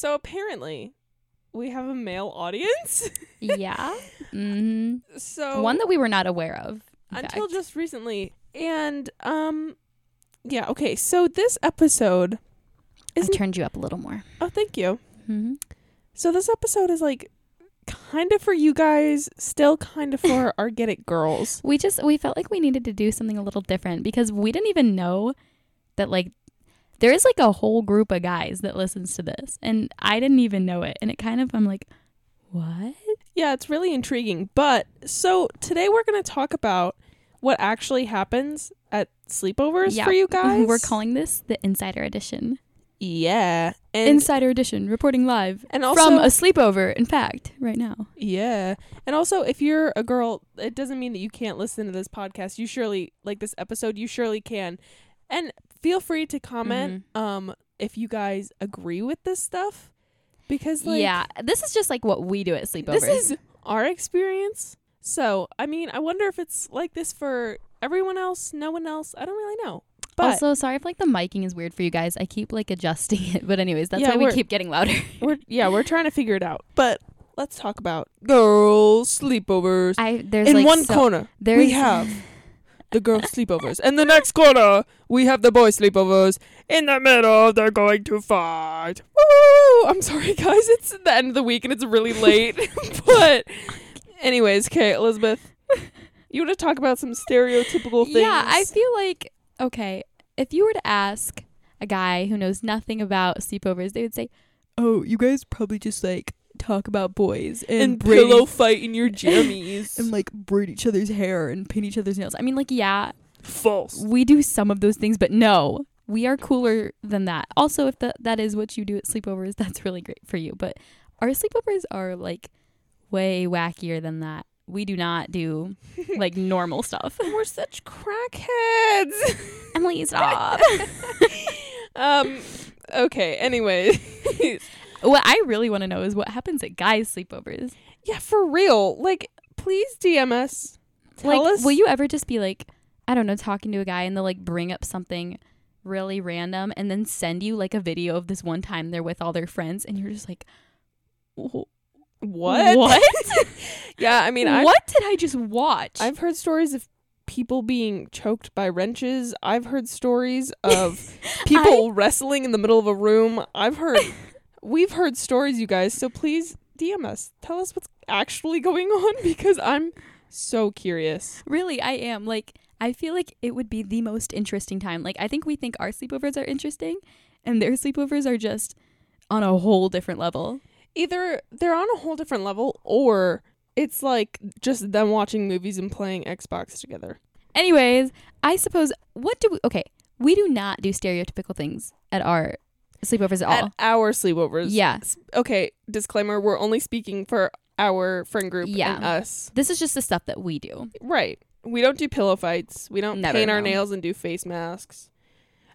So apparently, we have a male audience. yeah. hmm so One that we were not aware of. until fact. just recently, and um, yeah. Okay. So this episode I turned you up a little more. oh, thank you. hmm So this episode is like kind of for you guys, still kind of for our get it girls. We just we felt like we needed to do something a little different because we didn't even know that like there is like a whole group of guys that listens to this and I didn't even know it and it kind of I'm like what? Yeah, it's really intriguing. But so today we're going to talk about what actually happens at sleepovers Yeah. for you guys. We're calling this the Insider Edition. yeah, and Insider Edition reporting live and also from a sleepover in fact right now. yeah, and also if you're a girl, it doesn't mean that you can't listen to this podcast. You surely like this episode. You surely can, and feel free to comment Mm-hmm. um if you guys agree with this stuff because like yeah, this is just like what we do at sleepovers. this is our experience. So, I mean, I wonder if it's like this for everyone else, no one else. I don't really know. But also, sorry if like the miking is weird for you guys. I keep like adjusting it, but anyways, that's Yeah, why we keep getting louder. we're yeah, we're trying to figure it out. But let's talk about girls sleepovers. I there's In like one so- corner, there's we have the girls sleepovers. In the next corner, we have the boys sleepovers. In the middle, they're going to fight. Woo! I'm sorry, guys. It's the end of the week and it's really late. but, anyways, okay, Elizabeth, you want to talk about some stereotypical things? Yeah, I feel like okay, if you were to ask a guy who knows nothing about sleepovers, they would say, "Oh, you guys probably just like talk about boys and, and braid pillow fight in your jammies. and like braid each other's hair and paint each other's nails." I mean, like yeah, False. we do some of those things, but no, we are cooler than that. Also, if that that is what you do at sleepovers, that's really great for you. But our sleepovers are like way wackier than that. We do not do like normal stuff. We're such crackheads. Emily, stop. um. Okay. Anyway. What I really want to know is what happens at guys' sleepovers. yeah, for real. Like, please DM us. Tell like, us. will you ever just be like, I don't know, talking to a guy and they'll like bring up something really random and then send you like a video of this one time they're with all their friends and you're just like, what? What? yeah. I mean, I've, what did I just watch? I've heard stories of people being choked by wrenches. I've heard stories of people wrestling in the middle of a room. I've heard. We've heard stories, you guys. So please DM us. Tell us what's actually going on because I'm so curious. really, I am. Like, I feel like it would be the most interesting time. Like, I think we think our sleepovers are interesting and their sleepovers are just on a whole different level. either they're on a whole different level or it's like just them watching movies and playing Xbox together. Anyways, I suppose what do we okay, we do not do stereotypical things at our sleepovers at all. Our sleepovers. yeah. Okay, disclaimer, we're only speaking for our friend group Yeah. and us. This is just the stuff that we do. Right. We don't do pillow fights. We don't Never, paint our nails and do face masks.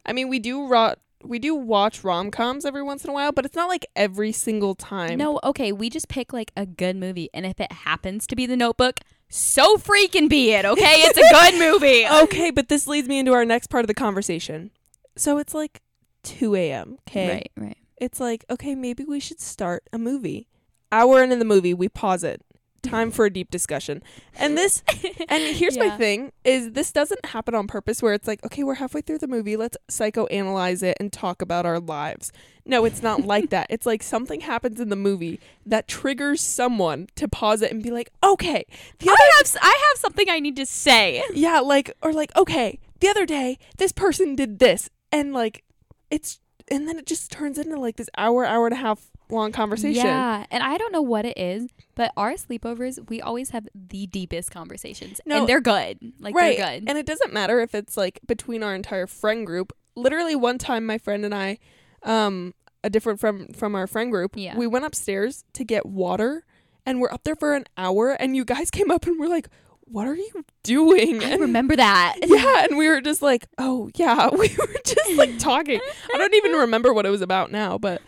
I mean, we do ro- we do watch rom-coms every once in a while, but it's not like every single time. No, okay, we just pick like a good movie and if it happens to be The Notebook, so freaking be it, okay? It's a good movie. Okay, but this leads me into our next part of the conversation. So it's like 2 a.m. Okay. Right, right. it's like, okay, maybe we should start a movie. Hour into the movie, we pause it. Time for a deep discussion. And this and here's my thing is this doesn't happen on purpose where it's like, okay, we're halfway through the movie, let's psychoanalyze it and talk about our lives. No, it's not like that. It's like something happens in the movie that triggers someone to pause it and be like, okay, the other I have I have something I need to say. yeah, like or like, okay, the other day this person did this and like it's and then it just turns into like this hour, hour and a half long conversation. Yeah, and I don't know what it is, but our sleepovers, we always have the deepest conversations. No. and they're good. Like right. they're good. And it doesn't matter if it's like between our entire friend group. Literally one time my friend and I, um, a different from from our friend group, Yeah. we went upstairs to get water and we're up there for an hour and you guys came up and we're like, What are you doing? I And remember that. yeah, and we were just like, Oh yeah, we were just like talking. I don't even remember what it was about now, but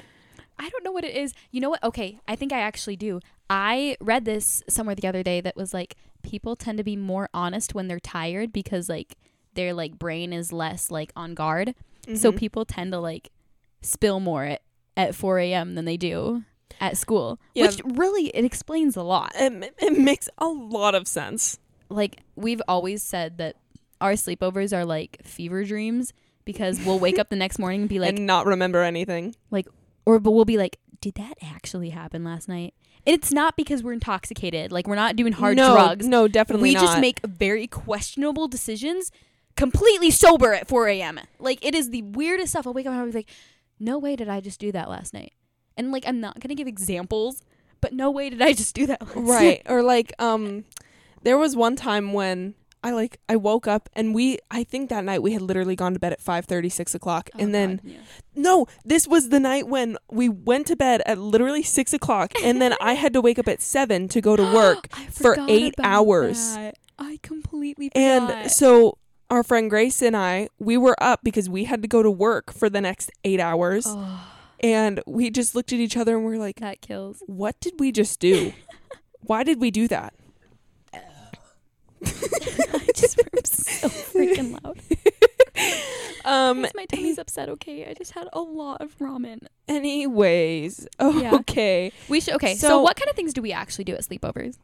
I don't know what it is. You know what? Okay, I think I actually do. I read this somewhere the other day that was like people tend to be more honest when they're tired because like their like brain is less like on guard. So Mhm. people tend to like spill more at, at 4 a.m. than they do at school, Yeah. which really it explains a lot. it, it makes a lot of sense. Like we've always said that our sleepovers are like fever dreams because we'll wake up the next morning and be like, and not remember anything. Like or but we'll be like, did that actually happen last night? And it's not because we're intoxicated. Like we're not doing hard no, drugs. No, definitely we not. just make very questionable decisions completely sober at 4 a.m. Like it is the weirdest stuff. I'll wake up and I'll be like, no way did I just do that last night. And like I'm not gonna give examples, but no way did I just do that last night. right or like um there was one time when i like i woke up and we i think that night we had literally gone to bed at 5 6 o'clock Oh, and then God, yeah. no this was the night when we went to bed at literally 6 o'clock and then i had to wake up at 7 to go to work for eight hours. that. I completely forgot. and so our friend grace and i we were up because we had to go to work for the next eight hours oh, and we just looked at each other and we are like that kills. what did we just do why did we do that I just burped so freaking loud. um Guys, my tummy's upset. Okay, I just had a lot of ramen. Anyways, Yeah. okay. We should. Okay, so, So- what kind of things do we actually do at sleepovers?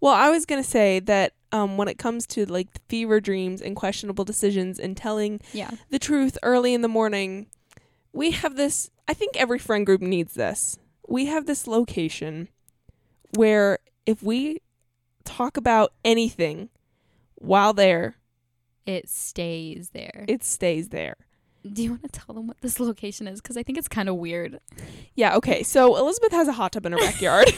Well, I was gonna say that um, when it comes to like fever dreams and questionable decisions and telling Yeah. the truth early in the morning, we have this. I think every friend group needs this. We have this location where if we talk about anything while there, It stays there. it stays there. do you want to tell them what this location is? Because I think it's kind of weird. Yeah. Okay. So Elizabeth has a hot tub in her backyard.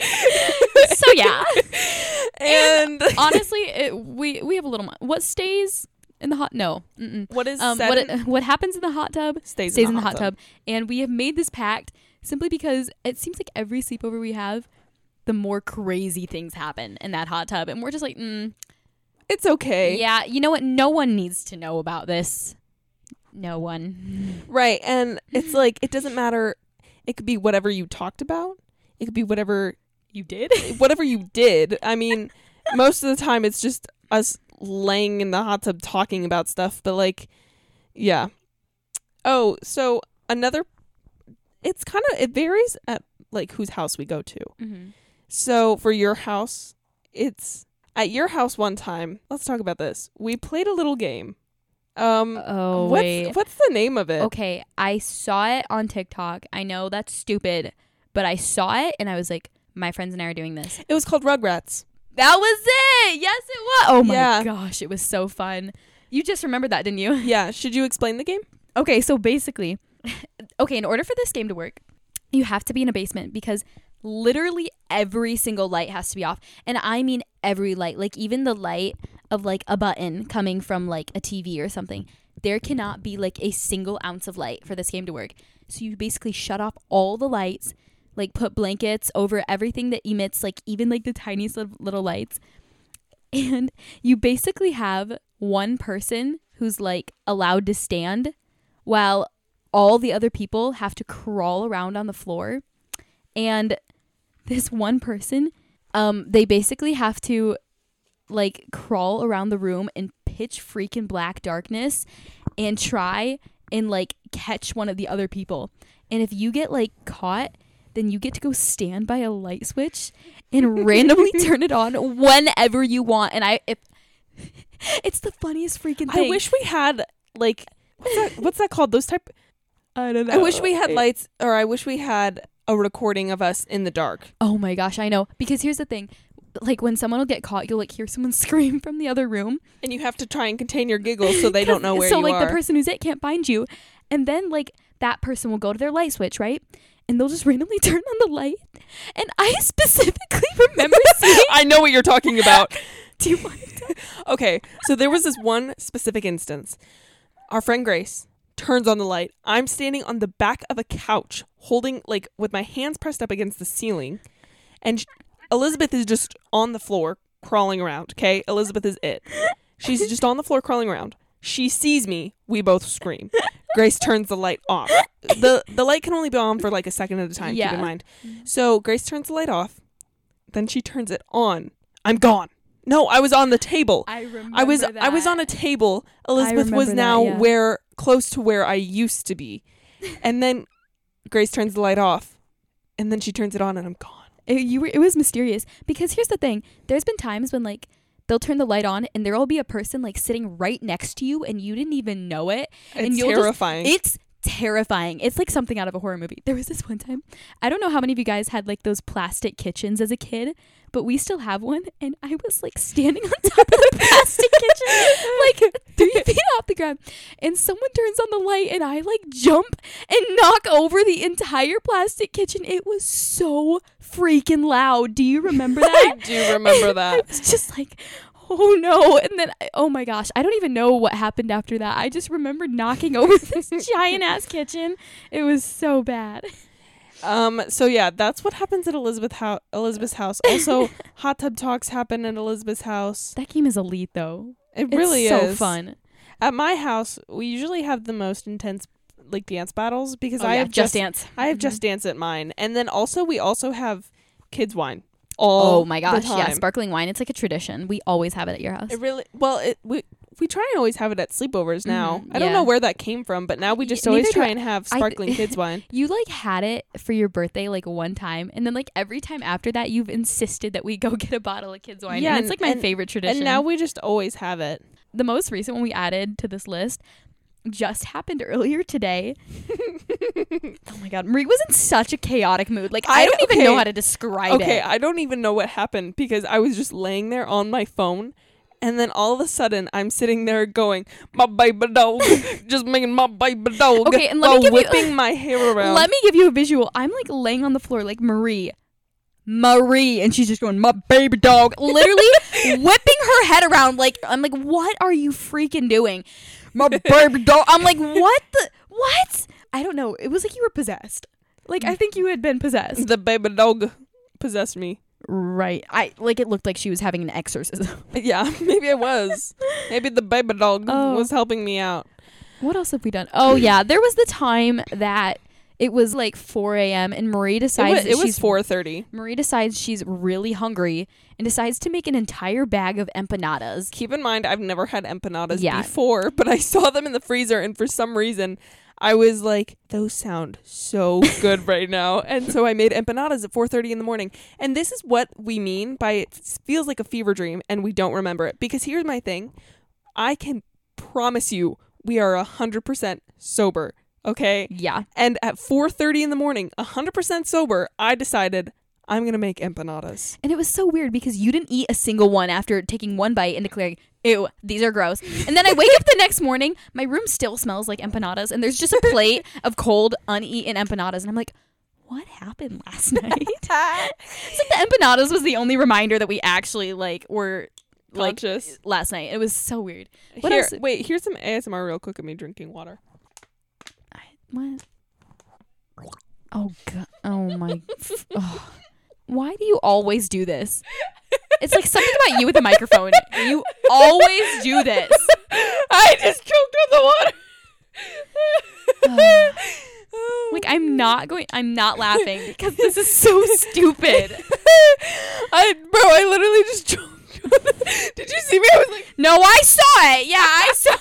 so yeah, and honestly, it, we we have a little. mo- What stays in the hot? No. Mm-mm. what is Um, what it, what happens in the hot tub stays, stays in the hot tub. And we have made this pact simply because it seems like every sleepover we have, the more crazy things happen in that hot tub, and we're just like, mm, It's okay. yeah, you know what? No one needs to know about this. No one. Right. And it's like it doesn't matter. It could be whatever you talked about. It could be whatever You did? whatever you did. I mean, most of the time it's just us laying in the hot tub talking about stuff, but like yeah. Oh, so another it's kind of it varies at like whose house we go to. mm-hmm. So for your house, it's at your house one time. Let's talk about this. We played a little game. Um Oh what's wait. what's the name of it? Okay, I saw it on TikTok. I know that's stupid, but I saw it and I was like, my friends and I are doing this. It was called Rugrats. That was it. Yes, it was. Oh my Yeah. gosh, it was so fun. You just remembered that, didn't you? Yeah, should you explain the game? Okay, so basically, okay, in order for this game to work, you have to be in a basement because literally every single light has to be off. And I mean every light, like even the light of like a button coming from like a TV or something. There cannot be like a single ounce of light for this game to work. So you basically shut off all the lights, like put blankets over everything that emits like even like the tiniest little, lights. And you basically have one person who's like allowed to stand while all the other people have to crawl around on the floor. And this one person, um, they basically have to like crawl around the room in pitch freaking black darkness and try and like catch one of the other people. And if you get like caught, then you get to go stand by a light switch and randomly turn it on whenever you want. And I, if it's the funniest freaking thing. I wish we had like what's that, what's that called? Those type. I don't know. I wish we had lights, or I wish we had a recording of us in the dark. Oh my gosh, I know. Because here's the thing. Like when someone will get caught, you'll like hear someone scream from the other room. And you have to try and contain your giggles so they don't know where you are. so like are. the person who's it can't find you. And then like that person will go to their light switch, right? And they'll just randomly turn on the light. And I specifically remember seeing I know what you're talking about. Do you want to okay, so there was this one specific instance. Our friend Grace turns on the light. I'm standing on the back of a couch, holding like with my hands pressed up against the ceiling, and sh- Elizabeth is just on the floor crawling around. Okay, Elizabeth is it. She's just on the floor crawling around. She sees me. We both scream. Grace turns the light off. the The light can only be on for like a second at a time. yeah. Keep in mind. So Grace turns the light off. Then she turns it on. I'm gone. No, I was on the table. I remember. I was I was on a table. Elizabeth was remember that, now yeah. where close to where I used to be. and then Grace turns the light off. And then she turns it on and I'm gone. It, you were. It was mysterious because here's the thing. There's been times when like they'll turn the light on and there'll be a person like sitting right next to you and you didn't even know it. It's and you'll just- terrifying. It's terrifying. It's like something out of a horror movie. There was this one time. I don't know how many of you guys had like those plastic kitchens as a kid, but we still have one. And I was like standing on top of the plastic kitchen, like three feet off the ground. And someone turns on the light and I like jump and knock over the entire plastic kitchen. It was so freaking loud. Do you remember that? I do remember I that. was just like, oh no. And then, I- oh my gosh, I don't even know what happened after that. I just remember knocking over this giant ass kitchen. It was so bad. Um so yeah, that's what happens at Elizabeth house Elizabeth's house. Also, hot tub talks happen at Elizabeth's house. That game is elite though. It It's really so is so fun. At my house, we usually have the most intense like dance battles because Oh, I yeah, have Just just Dance. I have Mhm. just dance at mine. And then also we also have kids wine. Oh my gosh, yeah, sparkling wine. It's like a tradition. We always have it at your house. It really well. It we we try and always have it at sleepovers now. Mhm, I don't yeah. know where that came from, but now we just always try and have sparkling kids wine. You like had it for your birthday like one time, and then like every time after that, you've insisted that we go get a bottle of kids wine. Yeah, and it's like my and- favorite tradition. And now we just always have it. the most recent one we added to this list just happened earlier today. oh my god, Marie was in such a chaotic mood. Like I, I- don't even know how to describe Okay, it. Okay, I don't even know what happened because I was just laying there on my phone. And then all of a sudden, I'm sitting there going, "My baby dog, just making my baby dog." Okay, and let me give you- whipping my hair around. Let me give you a visual. I'm like laying on the floor like Marie. Marie and she's just going my baby dog literally whipping her head around like I'm like what are you freaking doing my baby dog I'm like what the what I don't know it was like you were possessed like I mm. think you had been possessed the baby dog possessed me. Right I like it looked like she was having an exorcism Yeah, maybe it was. maybe the baby dog Oh. was helping me out. What else have we done? Oh yeah, there was the time that it was like 4 a.m. and Marie It decides was, it was she's 4:30. Marie decides she's really hungry and decides to make an entire bag of empanadas. Keep in mind, I've never had empanadas Yeah. before, but I saw them in the freezer, and for some reason, I was like, "Those sound so good right now," and so I made empanadas at 4:30 in the morning. And this is what we mean by it feels like a fever dream, and we don't remember it. Because here's my thing: I can promise you, we are hundred percent sober. Okay, Yeah. and at 4:30 in the morning, hundred percent sober, I decided I'm gonna make empanadas. And it was so weird because you didn't eat a single one after taking one bite and declaring, ew, these are gross. And then I wake up the next morning, my room still smells like empanadas, and there's just a plate of cold, uneaten empanadas. And I'm like, what happened last night? it's like the empanadas was the only reminder that we actually like were like Conscious. last night. It was so weird. What Here, else- wait, here's some ASMR real quick of me drinking water. I, what? Oh god. Oh my. oh. Why do you always do this? It's like something about you with a microphone. You always do this. I just choked on the water. Like I'm not going. I'm not laughing because this is so stupid. I bro, I literally just choked. Did you see me? I was like, No, I saw it. Yeah, I saw.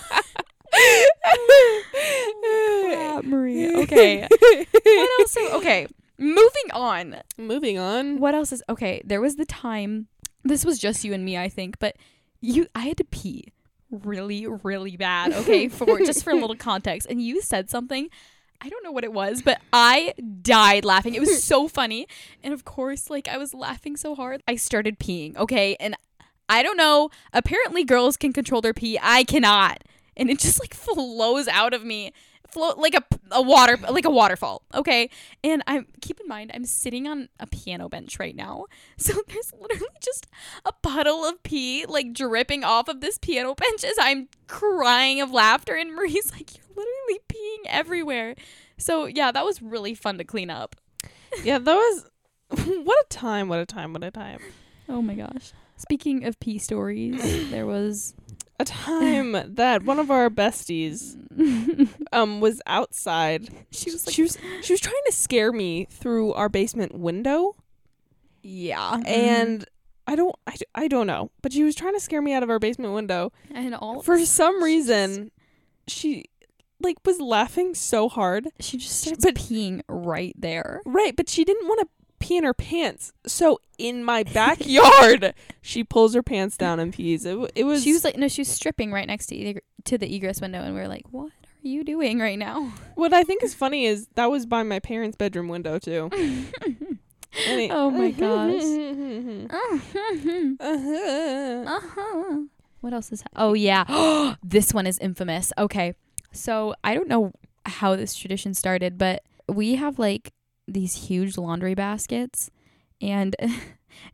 Crap, Marie. Okay. What else? Okay. Moving on. Moving on. What else is okay? There was the time. This was just you and me, I think, but you. I had to pee really, really bad. Okay, for just for a little context, and you said something. I don't know what it was, but I died laughing. It was so funny, and of course, like I was laughing so hard, I started peeing. Okay, and I don't know. Apparently, girls can control their pee. I cannot, and it just like flows out of me, flow like a a water like a waterfall. Okay, and I'm keep in mind I'm sitting on a piano bench right now, so there's literally just a puddle of pee like dripping off of this piano bench as I'm crying of laughter, and Marie's like, "You're literally peeing everywhere." So yeah, that was really fun to clean up. Yeah, that was what a time, what a time, what a time. Oh my gosh. Speaking of pee stories, there was A time that one of our besties um was outside. she was like, She was she was trying to scare me through our basement window yeah, and I don't I, I don't know, but she was trying to scare me out of our basement window. And all For some reason, she like was laughing so hard. she just starts but- peeing right there. Right, but she didn't want to pee in her pants. So in my backyard, she pulls her pants down and pees. It, it was She was like, no, she was stripping right next to the, to the egress window, and we are like, what are you doing right now? what I think is funny is that was by my parents' bedroom window too. Oh my gosh. Uh-huh. Uh-huh. What else is? Oh yeah, this one is infamous. Okay, so I don't know how this tradition started, but we have like these huge laundry baskets, and it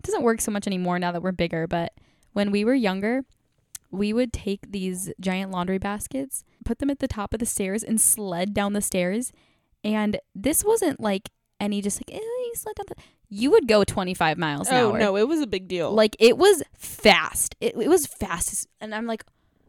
doesn't work so much anymore now that we're bigger. But when we were younger, we would take these giant laundry baskets, put them at the top of the stairs, and sled down the stairs. And this wasn't like any just like eh, you sled down the. You would go 25 miles an Oh hour. no, it was a big deal. Like it was fast. It, it was fast, and I'm like,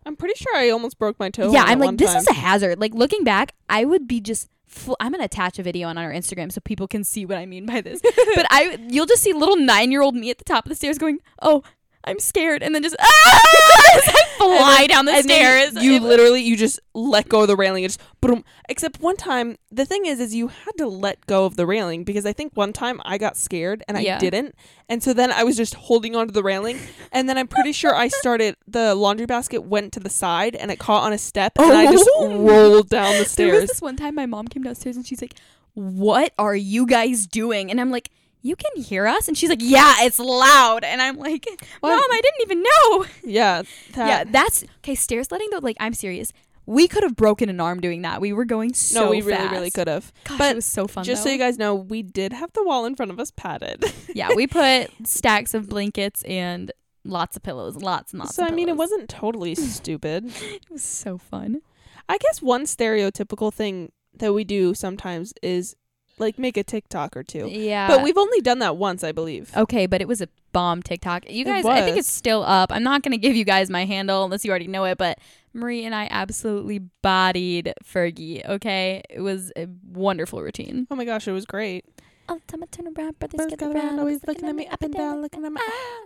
I'm pretty sure I almost broke my toe. yeah, I'm like, this time. is a hazard. Like looking back, I would be just. Fl- I'm gonna attach a video on our Instagram so people can see what I mean by this. but I, you'll just see little nine year old me at the top of the stairs going, "Oh, I'm scared," and then just ah! I fly down the stairs. You It literally you just let go of the railing and just boom. Except one time, the thing is, is you had to let go of the railing because I think one time I got scared and I Yeah. didn't, and so then I was just holding onto the railing, and then I'm pretty sure I started the laundry basket went to the side and it caught on a step and I just Oh. rolled down the There was stairs. this one time my mom came downstairs and she's like, "What are you guys doing?" And I'm like, "You can hear us?" And she's like, "Yeah, it's loud." And I'm like, "Mom, I didn't even know." Yeah, yeah, that's okay. Stair sledding though, like I'm serious. We could have broken an arm doing that. We were going so no, we really, fast. really could have. Gosh, But it was so fun. Just so you guys know, we did have the wall in front of us padded. yeah, we put stacks of blankets and lots of pillows, lots and lots. so I mean, it wasn't totally stupid. It was so fun. I guess one stereotypical thing that we do sometimes is like make a TikTok or two. Yeah, but we've only done that once, I believe. Okay, but it was a bomb TikTok. You guys, I think it's still up. I'm not going to give you guys my handle unless you already know it, but Marie and I absolutely bodied Fergie, okay? It was a wonderful routine. Oh my gosh, it was great. All the time I turn around, brothers gather around, around, always looking at me up and down, looking at my.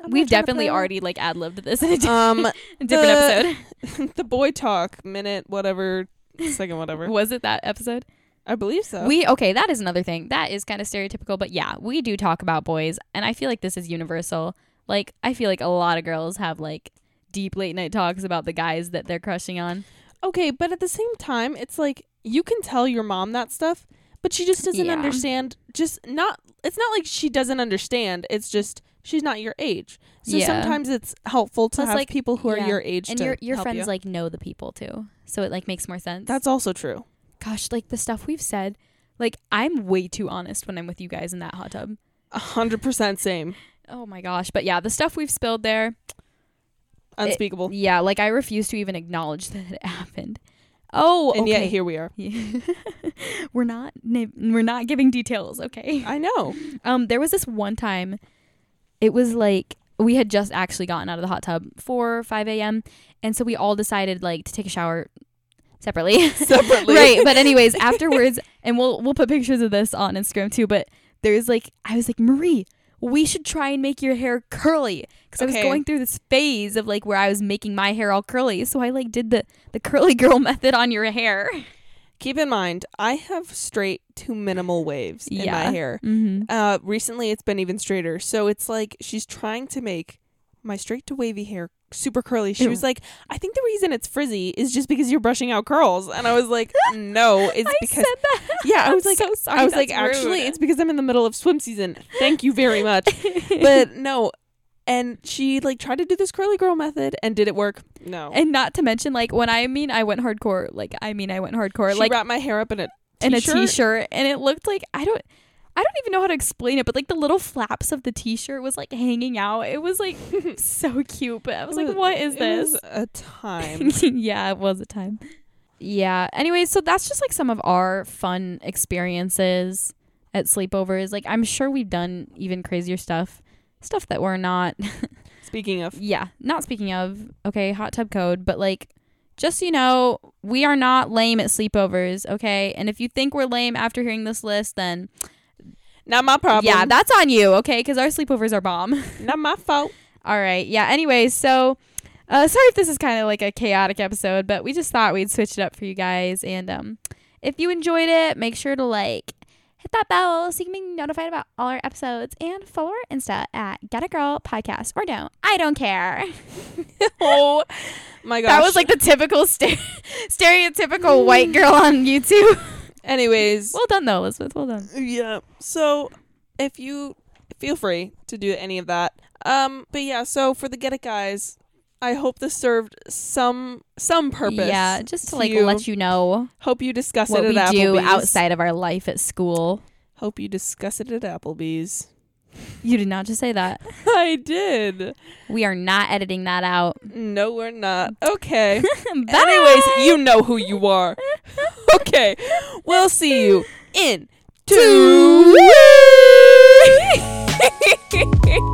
I'm We've definitely already like ad libbed this in a Um, different the- episode. the boy talk minute, whatever, second, whatever. Was it that episode? I believe so. We okay, that is another thing. That is kind of stereotypical, but yeah, we do talk about boys, and I feel like this is universal. Like I feel like a lot of girls have like deep late night talks about the guys that they're crushing on. okay, but at the same time, it's like you can tell your mom that stuff, but she just doesn't Yeah. understand. Just not. It's not like she doesn't understand. It's just she's not your age. So Yeah. sometimes it's helpful to Plus, have like, people who are your age and your your friends you. like know the people too, so it like makes more sense. That's also true. Gosh, like the stuff we've said. Like I'm way too honest when I'm with you guys in that hot tub. A hundred percent same. Oh my gosh, but yeah, the stuff we've spilled there. Unspeakable. Yeah, like I refuse to even acknowledge that it happened. Oh, and okay. yet here we are. Yeah. we're not we're not giving details, okay? I know. Um there was this one time it was like we had just actually gotten out of the hot tub 4 or 5 a.m. and so we all decided like to take a shower separately. Separately. right, but anyways, afterwards and we'll we'll put pictures of this on Instagram too, but there's like I was like, "Marie, we should try and make your hair curly because I was going through this phase of like where I was making my hair all curly. So I like did the the curly girl method on your hair. Keep in mind, I have straight to minimal waves in my hair. Mm-hmm. Uh, recently, it's been even straighter. So it's like she's trying to make my straight to wavy hair super curly. She Ew. was like, "I think the reason it's frizzy is just because you're brushing out curls." And I was like, "No, it's I because." said that. Yeah, I was like, so sorry. I was like, that's actually, it's because I'm in the middle of swim season. Thank you very much. but no, and she like tried to do this curly girl method, and did it work? No. and not to mention like when I mean I went hardcore, like I mean I went hardcore, she like wrapped my hair up in a in a t-shirt. t-shirt and it looked like I don't I don't even know how to explain it, but like the little flaps of the t-shirt was like hanging out. It was like so cute, but I was It like, what is it this? was a time. yeah, it was a time. Yeah. Anyway, so that's just like some of our fun experiences at sleepovers. Like I'm sure we've done even crazier stuff. Stuff that we're not Speaking of, yeah, not speaking of, okay, hot tub code, but like just so you know, we are not lame at sleepovers, okay? And if you think we're lame after hearing this list, then not my problem. yeah, that's on you, okay? Because our sleepovers are bomb. not my fault. All right. Yeah. Anyways, so uh, sorry if this is kind of like a chaotic episode, but we just thought we'd switch it up for you guys. And um, if you enjoyed it, make sure to like hit that bell so you can be notified about all our episodes and follow our Insta at Get It Girl Podcast or don't. I don't care. oh my gosh. That was like the typical st- stereotypical white girl on YouTube. Anyways, well done though, Elizabeth. Well done. yeah. So if you feel free to do any of that. Um, but yeah, so for the Get It guys, I hope this served some some purpose. Yeah, just to like you. let you know Hope you discuss what it we at do Applebee's. outside of our life at school. Hope you discuss it at Applebee's. You did not just say that. I did. We are not editing that out. No, we're not. Okay. Anyways, you know who you are. Okay. We'll see you in two Two.